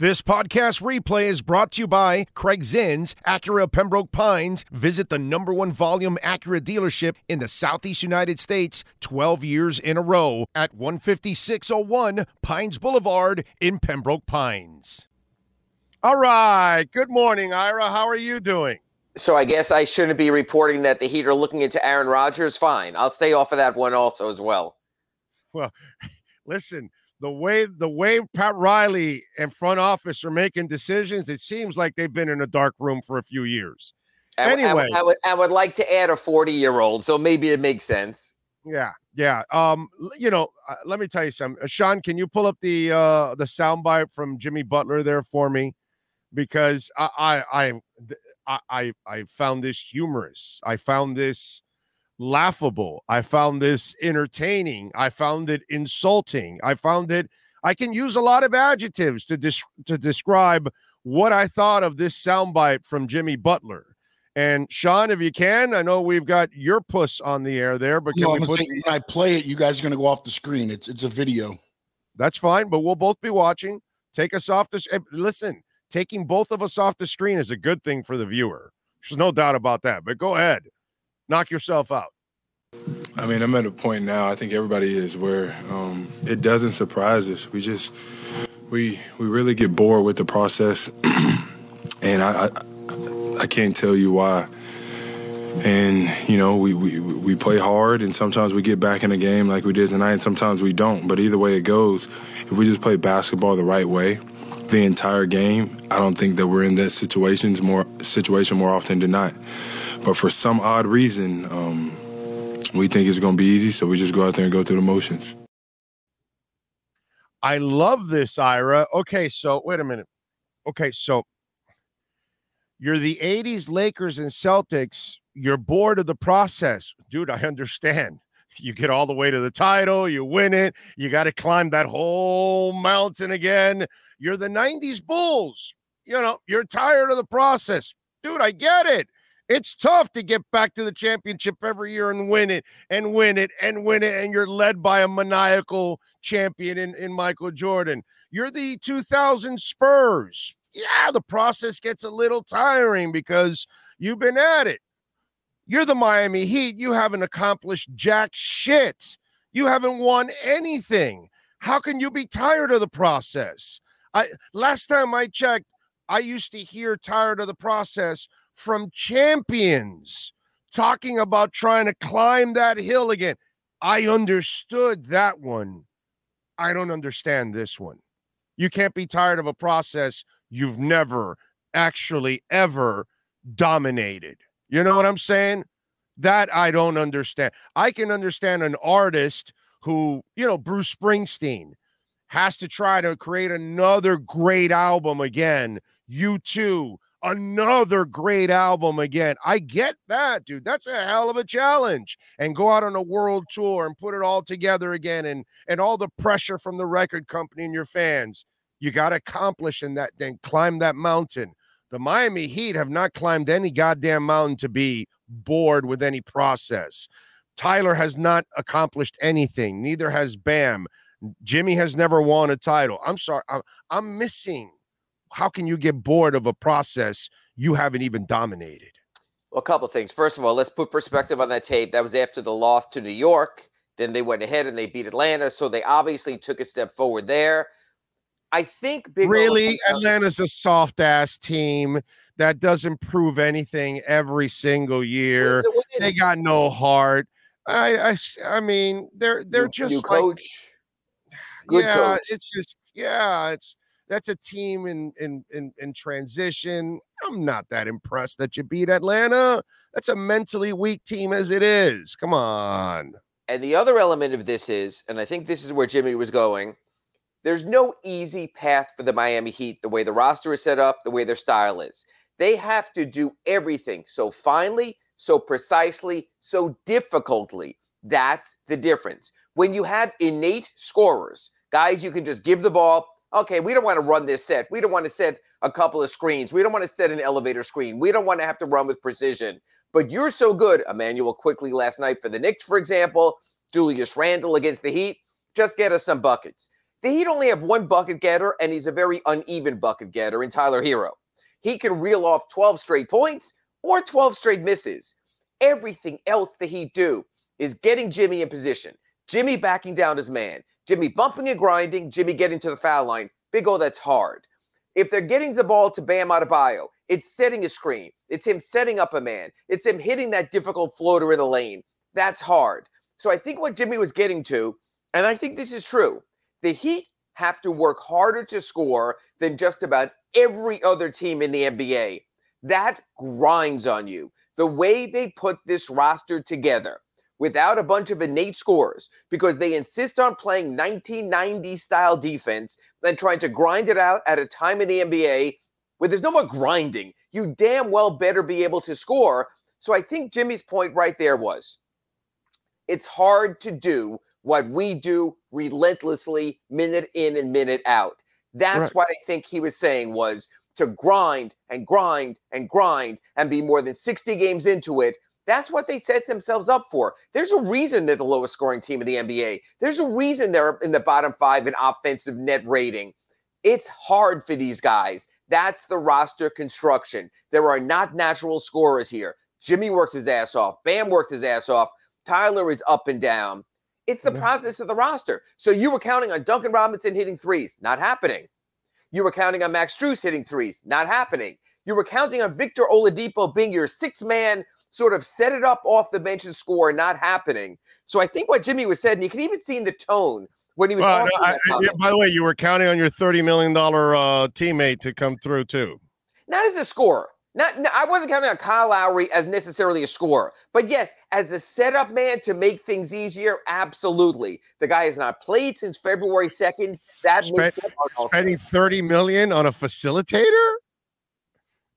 This podcast replay is brought to you by Craig Zinn's, Acura Pembroke Pines. Visit the number one volume Acura dealership in the Southeast United States 12 years in a row at 15601 Pines Boulevard in Pembroke Pines. All right. Good morning, Ira. How are you doing? So I guess I shouldn't be reporting that the Heat are looking into Aaron Rodgers. Fine. I'll stay off of that one also as well. Well, listen the way the way Pat Riley and front office are making decisions, it seems like they've been in a dark room for a few years. I, anyway, I, I, would I would like to add a forty year old, so maybe it makes sense. Yeah, yeah. Um, you know, uh, let me tell you something. Uh, Sean, can you pull up the uh the soundbite from Jimmy Butler there for me? Because I I I I, I found this humorous. I found this laughable. I found this entertaining. I found it insulting. I found it. I can use a lot of adjectives to dis- to describe what I thought of this soundbite from Jimmy Butler. And Sean, if you can, I know we've got your puss on the air there, but can no, we put when I play it, you guys are going to go off the screen. It's it's a video. That's fine, but we'll both be watching. Take us off the. Eh, listen, taking both of us off the screen is a good thing for the viewer. There's no doubt about that. But go ahead knock yourself out? I mean, I'm at a point now. I think everybody is where um, it doesn't surprise us. We just we we really get bored with the process, and I, I, I can't tell you why. And you know, we, we we play hard, and sometimes we get back in the game like we did tonight, and sometimes we don't. But either way it goes, if we just play basketball the right way, the entire game, I don't think that we're in that situations more situation more often than not. But for some odd reason, um, we think it's going to be easy, so we just go out there and go through the motions. I love this, Ira. Okay, so wait a minute. Okay, so you're the 80s Lakers and Celtics. You're bored of the process. Dude, I understand. You get all the way to the title, you win it, you got to climb that whole mountain again. You're the 90s Bulls. You know, you're tired of the process. Dude, I get it. It's tough to get back to the championship every year and win it and win it and win it. And you're led by a maniacal champion in, in Michael Jordan. You're the 2000 Spurs. Yeah, the process gets a little tiring because you've been at it. You're the Miami Heat. You haven't accomplished jack shit. You haven't won anything. How can you be tired of the process? I last time I checked, I used to hear tired of the process from champions talking about trying to climb that hill again. I understood that one. I don't understand this one. You can't be tired of a process you've never actually ever dominated. You know what I'm saying? That I don't understand. I can understand an artist who, you know, Bruce Springsteen has to try to create another great album again. U2 another great album again. I get that, dude. That's a hell of a challenge. And go out on a world tour and put it all together again and and all the pressure from the record company and your fans. You got to accomplish in that then climb that mountain. The Miami Heat have not climbed any goddamn mountain to be bored with any process. Tyler has not accomplished anything. Neither has Bam. Jimmy has never won a title. I'm sorry. I'm, I'm missing how can you get bored of a process you haven't even dominated? Well, a couple things. First of all, let's put perspective on that tape. That was after the loss to New York. Then they went ahead and they beat Atlanta, so they obviously took a step forward there. I think Big really Atlanta's a soft ass team that doesn't prove anything every single year. They got no heart. I I, I mean they're they're new, just new like, coach. Good yeah, coach. it's just yeah, it's that's a team in in in, in transition. I'm not that impressed that you beat Atlanta. That's a mentally weak team as it is. Come on. And the other element of this is, and I think this is where Jimmy was going. There's no easy path for the Miami Heat the way the roster is set up, the way their style is. They have to do everything so finely, so precisely, so difficultly. That's the difference. When you have innate scorers, guys you can just give the ball, okay, we don't want to run this set. We don't want to set a couple of screens. We don't want to set an elevator screen. We don't want to have to run with precision. But you're so good, Immanuel Quickley last night for the Knicks, for example, Julius Randle against the Heat. Just get us some buckets. The Heat only have one bucket getter, and he's a very uneven bucket getter in Tyler Herro. He can reel off 12 straight points or 12 straight misses. Everything else the Heat do is getting Jimmy in position, Jimmy backing down his man, Jimmy bumping and grinding, Jimmy getting to the foul line. Big O, that's hard. If they're getting the ball to Bam Adebayo, it's setting a screen. It's him setting up a man. It's him hitting that difficult floater in the lane. That's hard. So I think what Jimmy was getting to, and I think this is true, the Heat have to work harder to score than just about every other team in the NBA. That grinds on you. The way they put this roster together without a bunch of innate scores because they insist on playing 1990 style defense and trying to grind it out at a time in the NBA where there's no more grinding. You damn well better be able to score. So I think Jimmy's point right there was it's hard to do what we do relentlessly, minute in and minute out. That's right. what I think he was saying was to grind and grind and grind and be more than 60 games into it. That's what they set themselves up for. There's a reason they're the lowest scoring team in the NBA. There's a reason they're in the bottom five in offensive net rating. It's hard for these guys. That's the roster construction. There are not natural scorers here. Jimmy works his ass off. Bam works his ass off. Tyler is up and down. It's the process of the roster. So you were counting on Duncan Robinson hitting threes, not happening. You were counting on Max Strus hitting threes, not happening. You were counting on Victor Oladipo being your sixth man sort of set it up off the bench and score, not happening. So I think what Jimmy was said, and you can even see in the tone when he was. Well, no, I, yeah, by the way, you were counting on your thirty million dollar uh, teammate to come through too. Not as a scorer. Not, no, I wasn't counting on Kyle Lowry as necessarily a scorer, but yes, as a setup man to make things easier, absolutely. The guy has not played since February second. That Spend, spending thirty million on a facilitator.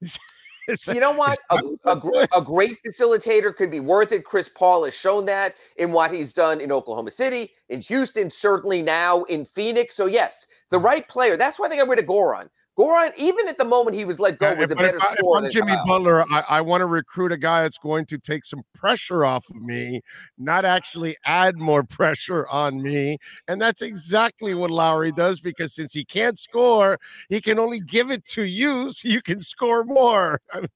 you know what? A, a, a, great facilitator could be worth it. Chris Paul has shown that in what he's done in Oklahoma City, in Houston, certainly now in Phoenix. So, yes, the right player. That's why they got rid of Goran. Goran, even at the moment he was let go, was a better if scorer. If I'm Jimmy Butler, I, I want to recruit a guy that's going to take some pressure off of me, not actually add more pressure on me. And that's exactly what Lowry does because since he can't score, he can only give it to you so you can score more. I mean,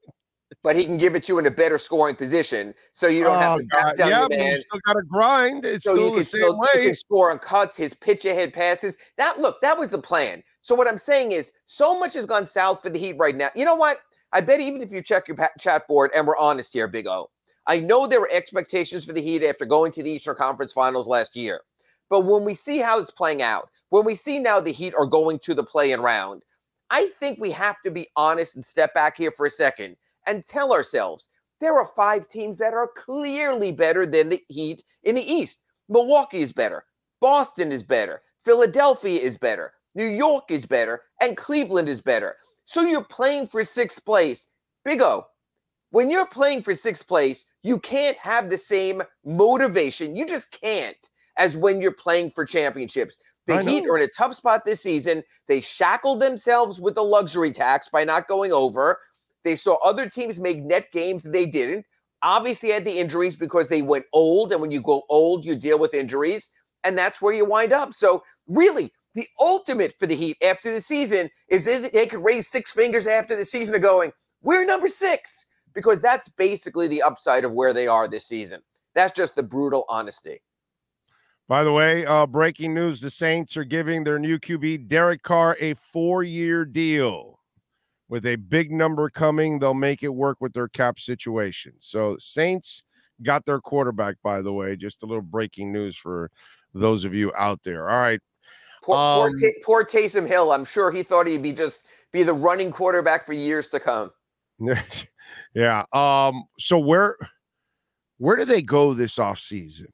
but he can give it to you in a better scoring position, so you don't oh, have to back down yeah, the man. still got to grind. It's so still the same still, way. You can score on cuts, his pitch ahead passes. That look, that was the plan. So what I'm saying is, so much has gone south for the Heat right now. You know what? I bet even if you check your chat board, and we're honest here, Big O, I know there were expectations for the Heat after going to the Eastern Conference Finals last year. But when we see how it's playing out, when we see now the Heat are going to the play-in round, I think we have to be honest and step back here for a second and tell ourselves there are five teams that are clearly better than the Heat in the East. Milwaukee is better. Boston is better. Philadelphia is better. New York is better. And Cleveland is better. So you're playing for sixth place. Big O, when you're playing for sixth place, you can't have the same motivation. You just can't as when you're playing for championships. The Heat are in a tough spot this season. They shackled themselves with the luxury tax by not going over. They saw other teams make net games. They didn't. Obviously, had the injuries because they went old. And when you go old, you deal with injuries. And that's where you wind up. So, really, the ultimate for the Heat after the season is that they could raise six fingers after the season of going, we're number six, because that's basically the upside of where they are this season. That's just the brutal honesty. By the way, uh, breaking news the Saints are giving their new QB, Derek Carr, a four year deal with a big number coming, they'll make it work with their cap situation. So Saints got their quarterback, by the way. Just a little breaking news for those of you out there. All right. Poor, um, poor, T- poor Taysom Hill. I'm sure he thought he'd be just be the running quarterback for years to come. yeah. Um, so where where do they go this offseason?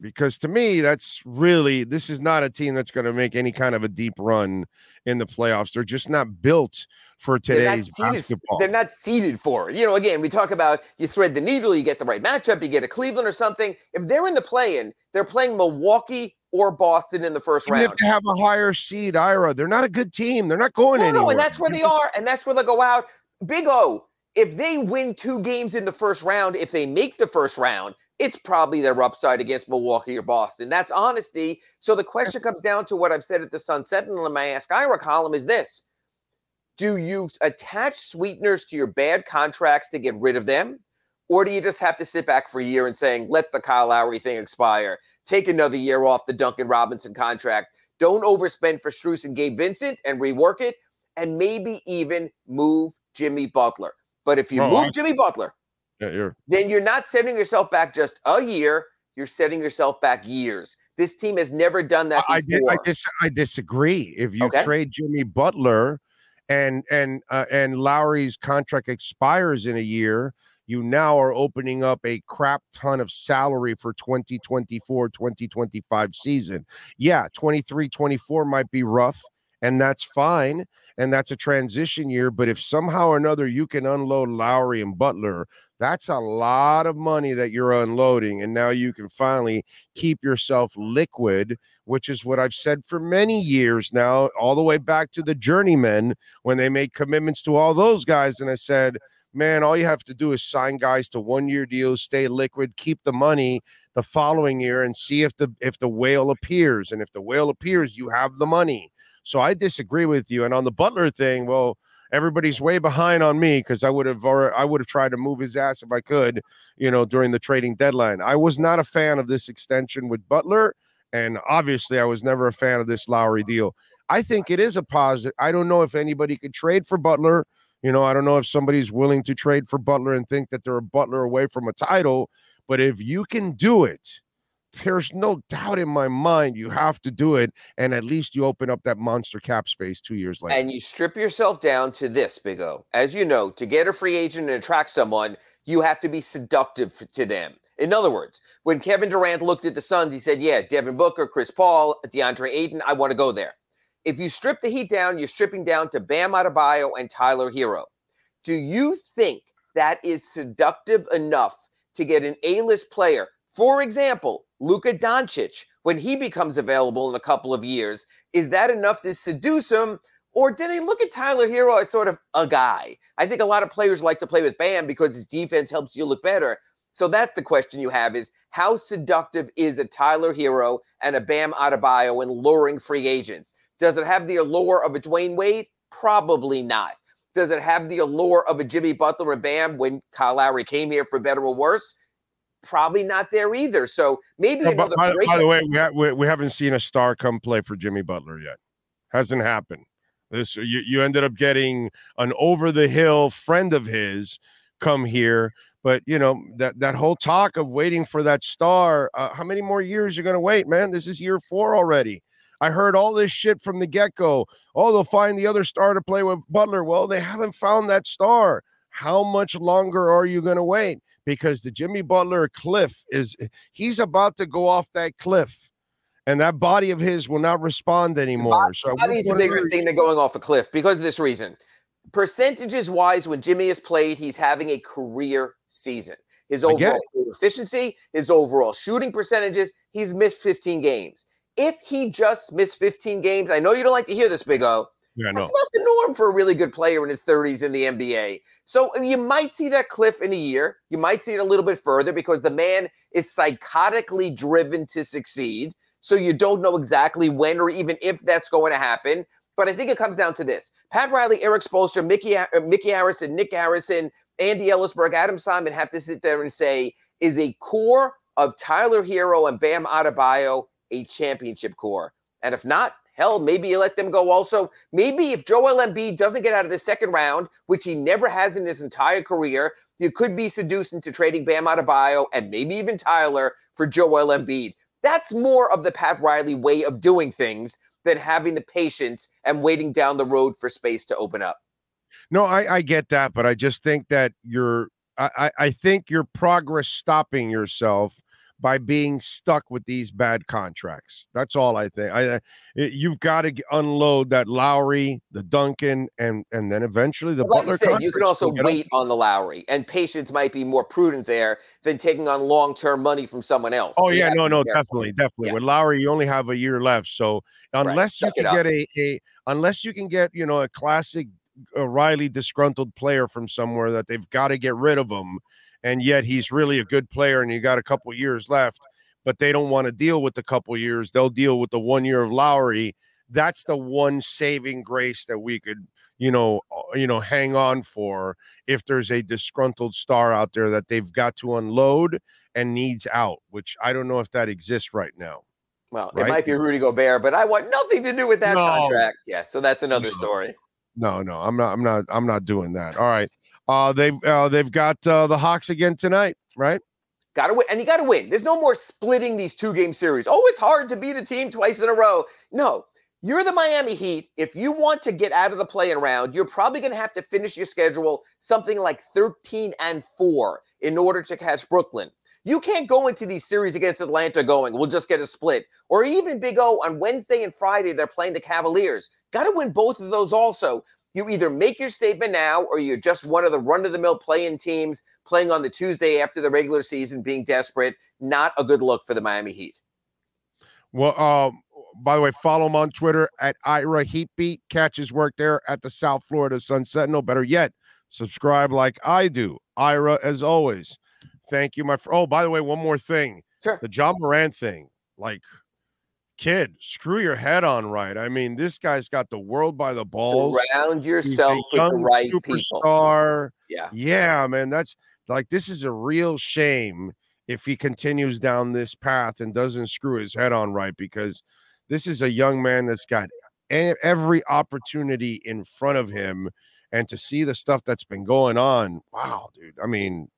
Because to me, that's really this is not a team that's going to make any kind of a deep run in the playoffs. They're just not built for today's they're basketball. They're not seeded for it. You know, again, we talk about you thread the needle, you get the right matchup, you get a Cleveland or something. If they're in the play-in, they're playing Milwaukee or Boston in the first Even round. If they have a higher seed, Ira, they're not a good team. They're not going no, anywhere. No, and that's where they are, and that's where they go out. Big O, if they win two games in the first round, if they make the first round, it's probably their upside against Milwaukee or Boston. That's honesty. So the question comes down to what I've said at the Sunset and in my Ask Ira column is this. Do you attach sweeteners to your bad contracts to get rid of them? Or do you just have to sit back for a year and saying, let the Kyle Lowry thing expire, take another year off the Duncan Robinson contract, don't overspend for Strus and Gabe Vincent and rework it, and maybe even move Jimmy Butler. But if you Oh, move I- Jimmy Butler, Yeah, you're then you're not setting yourself back just a year. You're setting yourself back years. This team has never done that I, I. I, dis- I disagree. If you Okay. trade Jimmy Butler and and uh, and Lowry's contract expires in a year, you now are opening up a crap ton of salary for 2024 2025 season. Yeah, 23 24 might be rough and that's fine and that's a transition year, but if somehow or another you can unload Lowry and Butler, that's a lot of money that you're unloading and now you can finally keep yourself liquid which is what I've said for many years now, all the way back to the journeymen when they made commitments to all those guys. And I said, man, all you have to do is sign guys to one year deals, stay liquid, keep the money the following year, and see if the if the whale appears. And if the whale appears, you have the money. So I disagree with you. And on the Butler thing, well, everybody's way behind on me because I would have I would have tried to move his ass if I could, you know, during the trading deadline. I was not a fan of this extension with Butler. And obviously, I was never a fan of this Lowry deal. I think it is a positive. I don't know if anybody could trade for Butler. You know, I don't know if somebody's willing to trade for Butler and think that they're a Butler away from a title. But if you can do it, there's no doubt in my mind you have to do it. And at least you open up that monster cap space two years later. and you strip yourself down to this, Big O. As you know, to get a free agent and attract someone, you have to be seductive to them. In other words, when Kevin Durant looked at the Suns, he said, Yeah, Devin Booker, Chris Paul, DeAndre Ayton, I want to go there. If you strip the Heat down, you're stripping down to Bam Adebayo and Tyler Herro. Do you think that is seductive enough to get an A-list player? For example, Luka Doncic, when he becomes available in a couple of years, is that enough to seduce him? Or do they look at Tyler Herro as sort of a guy? I think a lot of players like to play with Bam because his defense helps you look better. So that's the question you have is how seductive is a Tyler Herro and a Bam Adebayo in luring free agents? Does it have the allure of a Dwyane Wade? Probably not. Does it have the allure of a Jimmy Butler and Bam when Kyle Lowry came here for better or worse? Probably not there either. So maybe No, but by, by the way, we, ha- we, we haven't seen a star come play for Jimmy Butler yet. Hasn't happened. This you, you ended up getting an over the hill friend of his come here, but you know that that whole talk of waiting for that star. Uh, how many more years are you're gonna wait, man? This is year four already. I heard all this shit from the get go. Oh, they'll find the other star to play with Butler. Well, they haven't found that star. How much longer are you going to wait? Because the Jimmy Butler cliff is, he's about to go off that cliff and that body of his will not respond anymore. So, Body's the bigger thing than going off a cliff because of this reason. Percentages wise, when Jimmy has played, he's having a career season. His overall efficiency, his overall shooting percentages, he's missed 15 games. If he just missed 15 games, I know you don't like to hear this, Big O. Yeah. That's not the norm for a really good player in his 30s in the NBA. So uh, you might see that cliff in a year. You might see it a little bit further because the man is psychotically driven to succeed. So you don't know exactly when or even if that's going to happen. But I think it comes down to this: Pat Riley, Erik Spoelstra, Mickey uh, Mickey Arison, Nick Arison, Andy Elisburg, Adam Simon have to sit there and say, is a core of Tyler Herro and Bam Adebayo a championship core? And if not, hell, maybe you let them go. Also, maybe if Joel Embiid doesn't get out of the second round, which he never has in his entire career, you could be seduced into trading Bam Adebayo and maybe even Tyler for Joel Embiid. That's more of the Pat Riley way of doing things than having the patience and waiting down the road for space to open up. No, I, I get that, but I just think that you're I, I think you're progress stopping yourself by being stuck with these bad contracts. That's all I think. I, I you've got to unload that Lowry, the Duncan, and and then eventually the like Butler. you said, you can also will get up. wait on the Lowry, and patience might be more prudent there than taking on long-term money from someone else. Oh So yeah, no, no, definitely, definitely. Yeah. With Lowry, you only have a year left, so unless you Suck can get a, a unless you can get you know a classic uh, Riley disgruntled player from somewhere that they've got to get rid of him, and yet he's really a good player, and you got a couple years left. But they don't want to deal with the couple years; they'll deal with the one year of Lowry. That's the one saving grace that we could, you know, uh, you know, hang on for if there's a disgruntled star out there that they've got to unload and needs out, which I don't know if that exists right now. Well, Right? it might be Rudy Gobert, but I want nothing to do with that No. contract. Yeah, so that's another No. story. No, no, I'm not. I'm not. I'm not doing that. All right. Uh, they've uh, they've got uh, the Hawks again tonight, right? Got to win, and you got to win. There's no more splitting these two game series. Oh, it's hard to beat a team twice in a row. No, you're the Miami Heat. If you want to get out of the play-in round, you're probably going to have to finish your schedule something like 13 and four in order to catch Brooklyn. You can't go into these series against Atlanta going, we'll just get a split. Or even Big O on Wednesday and Friday, they're playing the Cavaliers. Got to win both of those also. You either make your statement now or you're just one of the run of the mill play-in teams playing on the Tuesday after the regular season, being desperate. Not a good look for the Miami Heat. Well, um, by the way, follow him on Twitter at Ira Heatbeat. Catch his work there at the South Florida Sun Sentinel. Better yet, subscribe like I do. Ira, as always. Thank you, my friend. Oh, by the way, one more thing. Sure. The John Morant thing. Like, kid, screw your head on right. I mean, this guy's got the world by the balls. Surround yourself with the right people. Yeah. Yeah, man, that's like this is a real shame if he continues down this path and doesn't screw his head on right because this is a young man that's got every opportunity in front of him and to see the stuff that's been going on. Wow, dude. I mean,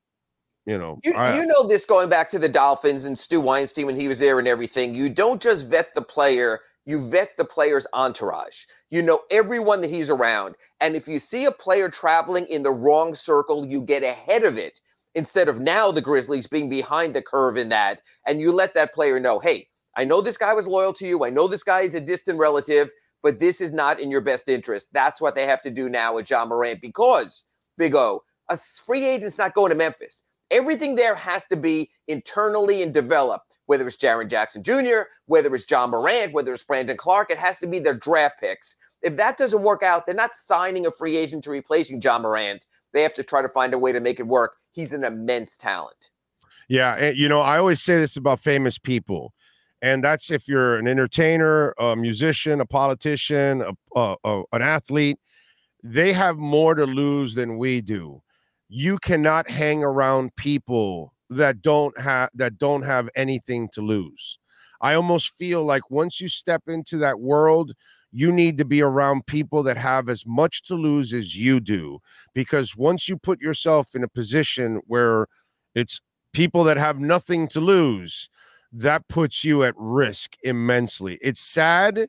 you know, You, I- you know this going back to the Dolphins and Stu Weinstein when he was there and everything. You don't just vet the player, you vet the player's entourage. You know everyone that he's around. And if you see a player traveling in the wrong circle, you get ahead of it instead of now the Grizzlies being behind the curve in that. And you let that player know, hey, I know this guy was loyal to you. I know this guy is a distant relative, but this is not in your best interest. That's what they have to do now with John Morant because, Big O, a free agent's not going to Memphis. Everything there has to be internally and developed, whether it's Jaren Jackson Jr., whether it's John Morant, whether it's Brandon Clarke, it has to be their draft picks. If that doesn't work out, they're not signing a free agent to replacing John Morant. They have to try to find a way to make it work. He's an immense talent. Yeah, you know, I always say this about famous people, and that's if you're an entertainer, a musician, a politician, a, a, a- an athlete, they have more to lose than we do. You cannot hang around people that don't have that don't have anything to lose. I almost feel like once you step into that world, you need to be around people that have as much to lose as you do because once you put yourself in a position where it's people that have nothing to lose, that puts you at risk immensely. It's sad.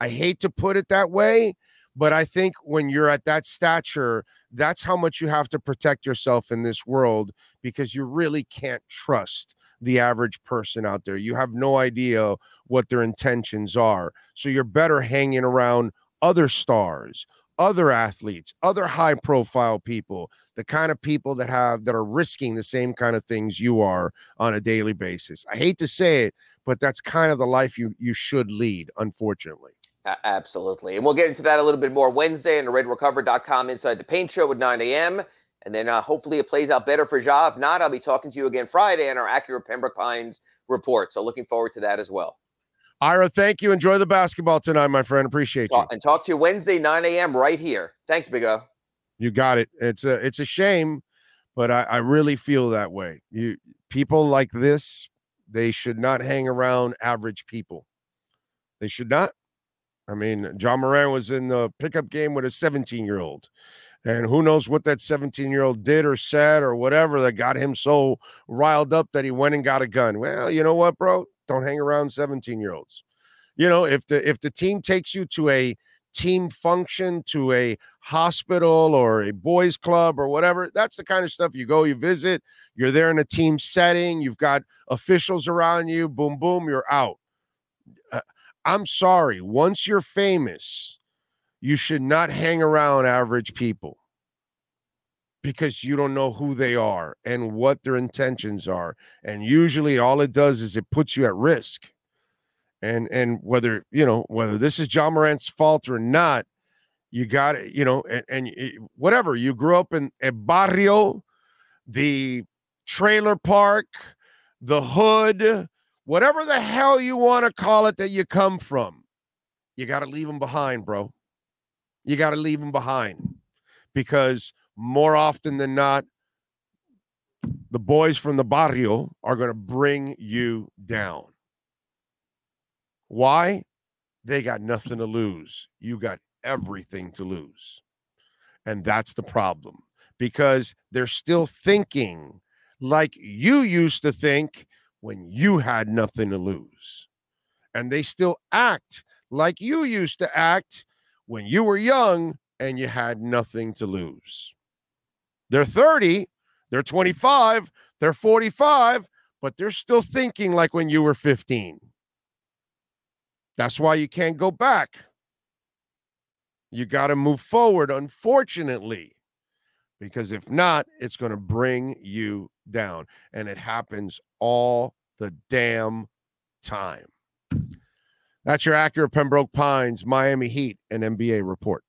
I hate to put it that way, but I think when you're at that stature, that's how much you have to protect yourself in this world because you really can't trust the average person out there. You have no idea what their intentions are. So you're better hanging around other stars, other athletes, other high profile people, the kind of people that have that are risking the same kind of things you are on a daily basis. I hate to say it, but that's kind of the life you you should lead, unfortunately. Absolutely. And we'll get into that a little bit more Wednesday on the redrecover.com inside the paint show at 9 a.m. And then uh, hopefully it plays out better for Ja. If not, I'll be talking to you again Friday on our Acura Pembroke Pines report. So looking forward to that as well. Ira, thank you. Enjoy the basketball tonight, my friend. Appreciate you. And talk to you Wednesday, 9 a.m. right here. Thanks, Big O. You got it. It's a it's a shame, but I, I really feel that way. You people like this, they should not hang around average people. They should not. I mean, John Morant was in the pickup game with a 17 year old. And who knows what that 17 year old did or said or whatever that got him so riled up that he went and got a gun. Well, you know what, bro? Don't hang around 17 year olds. You know, if the if the team takes you to a team function, to a hospital or a boys club or whatever, that's the kind of stuff you go, you visit, you're there in a team setting, you've got officials around you, boom, boom, you're out. I'm sorry. Once you're famous, you should not hang around average people because you don't know who they are and what their intentions are. And usually all it does is it puts you at risk. And and whether, you know, whether this is John Morant's fault or not, you got it, you know, and, and y- whatever. You grew up in a barrio, the trailer park, the hood, whatever the hell you want to call it that you come from. You got to leave them behind, bro. You got to leave them behind because more often than not, the boys from the barrio are going to bring you down. Why? They got nothing to lose. You got everything to lose. And that's the problem because they're still thinking like you used to think when you had nothing to lose. And they still act like you used to act when you were young and you had nothing to lose. They're 30, they're 25, they're 45, but they're still thinking like when you were 15. That's why you can't go back. You got to move forward, unfortunately, because if not, it's going to bring you down. And it happens all the damn time. That's your Acura Pembroke Pines, Miami Heat, and NBA report.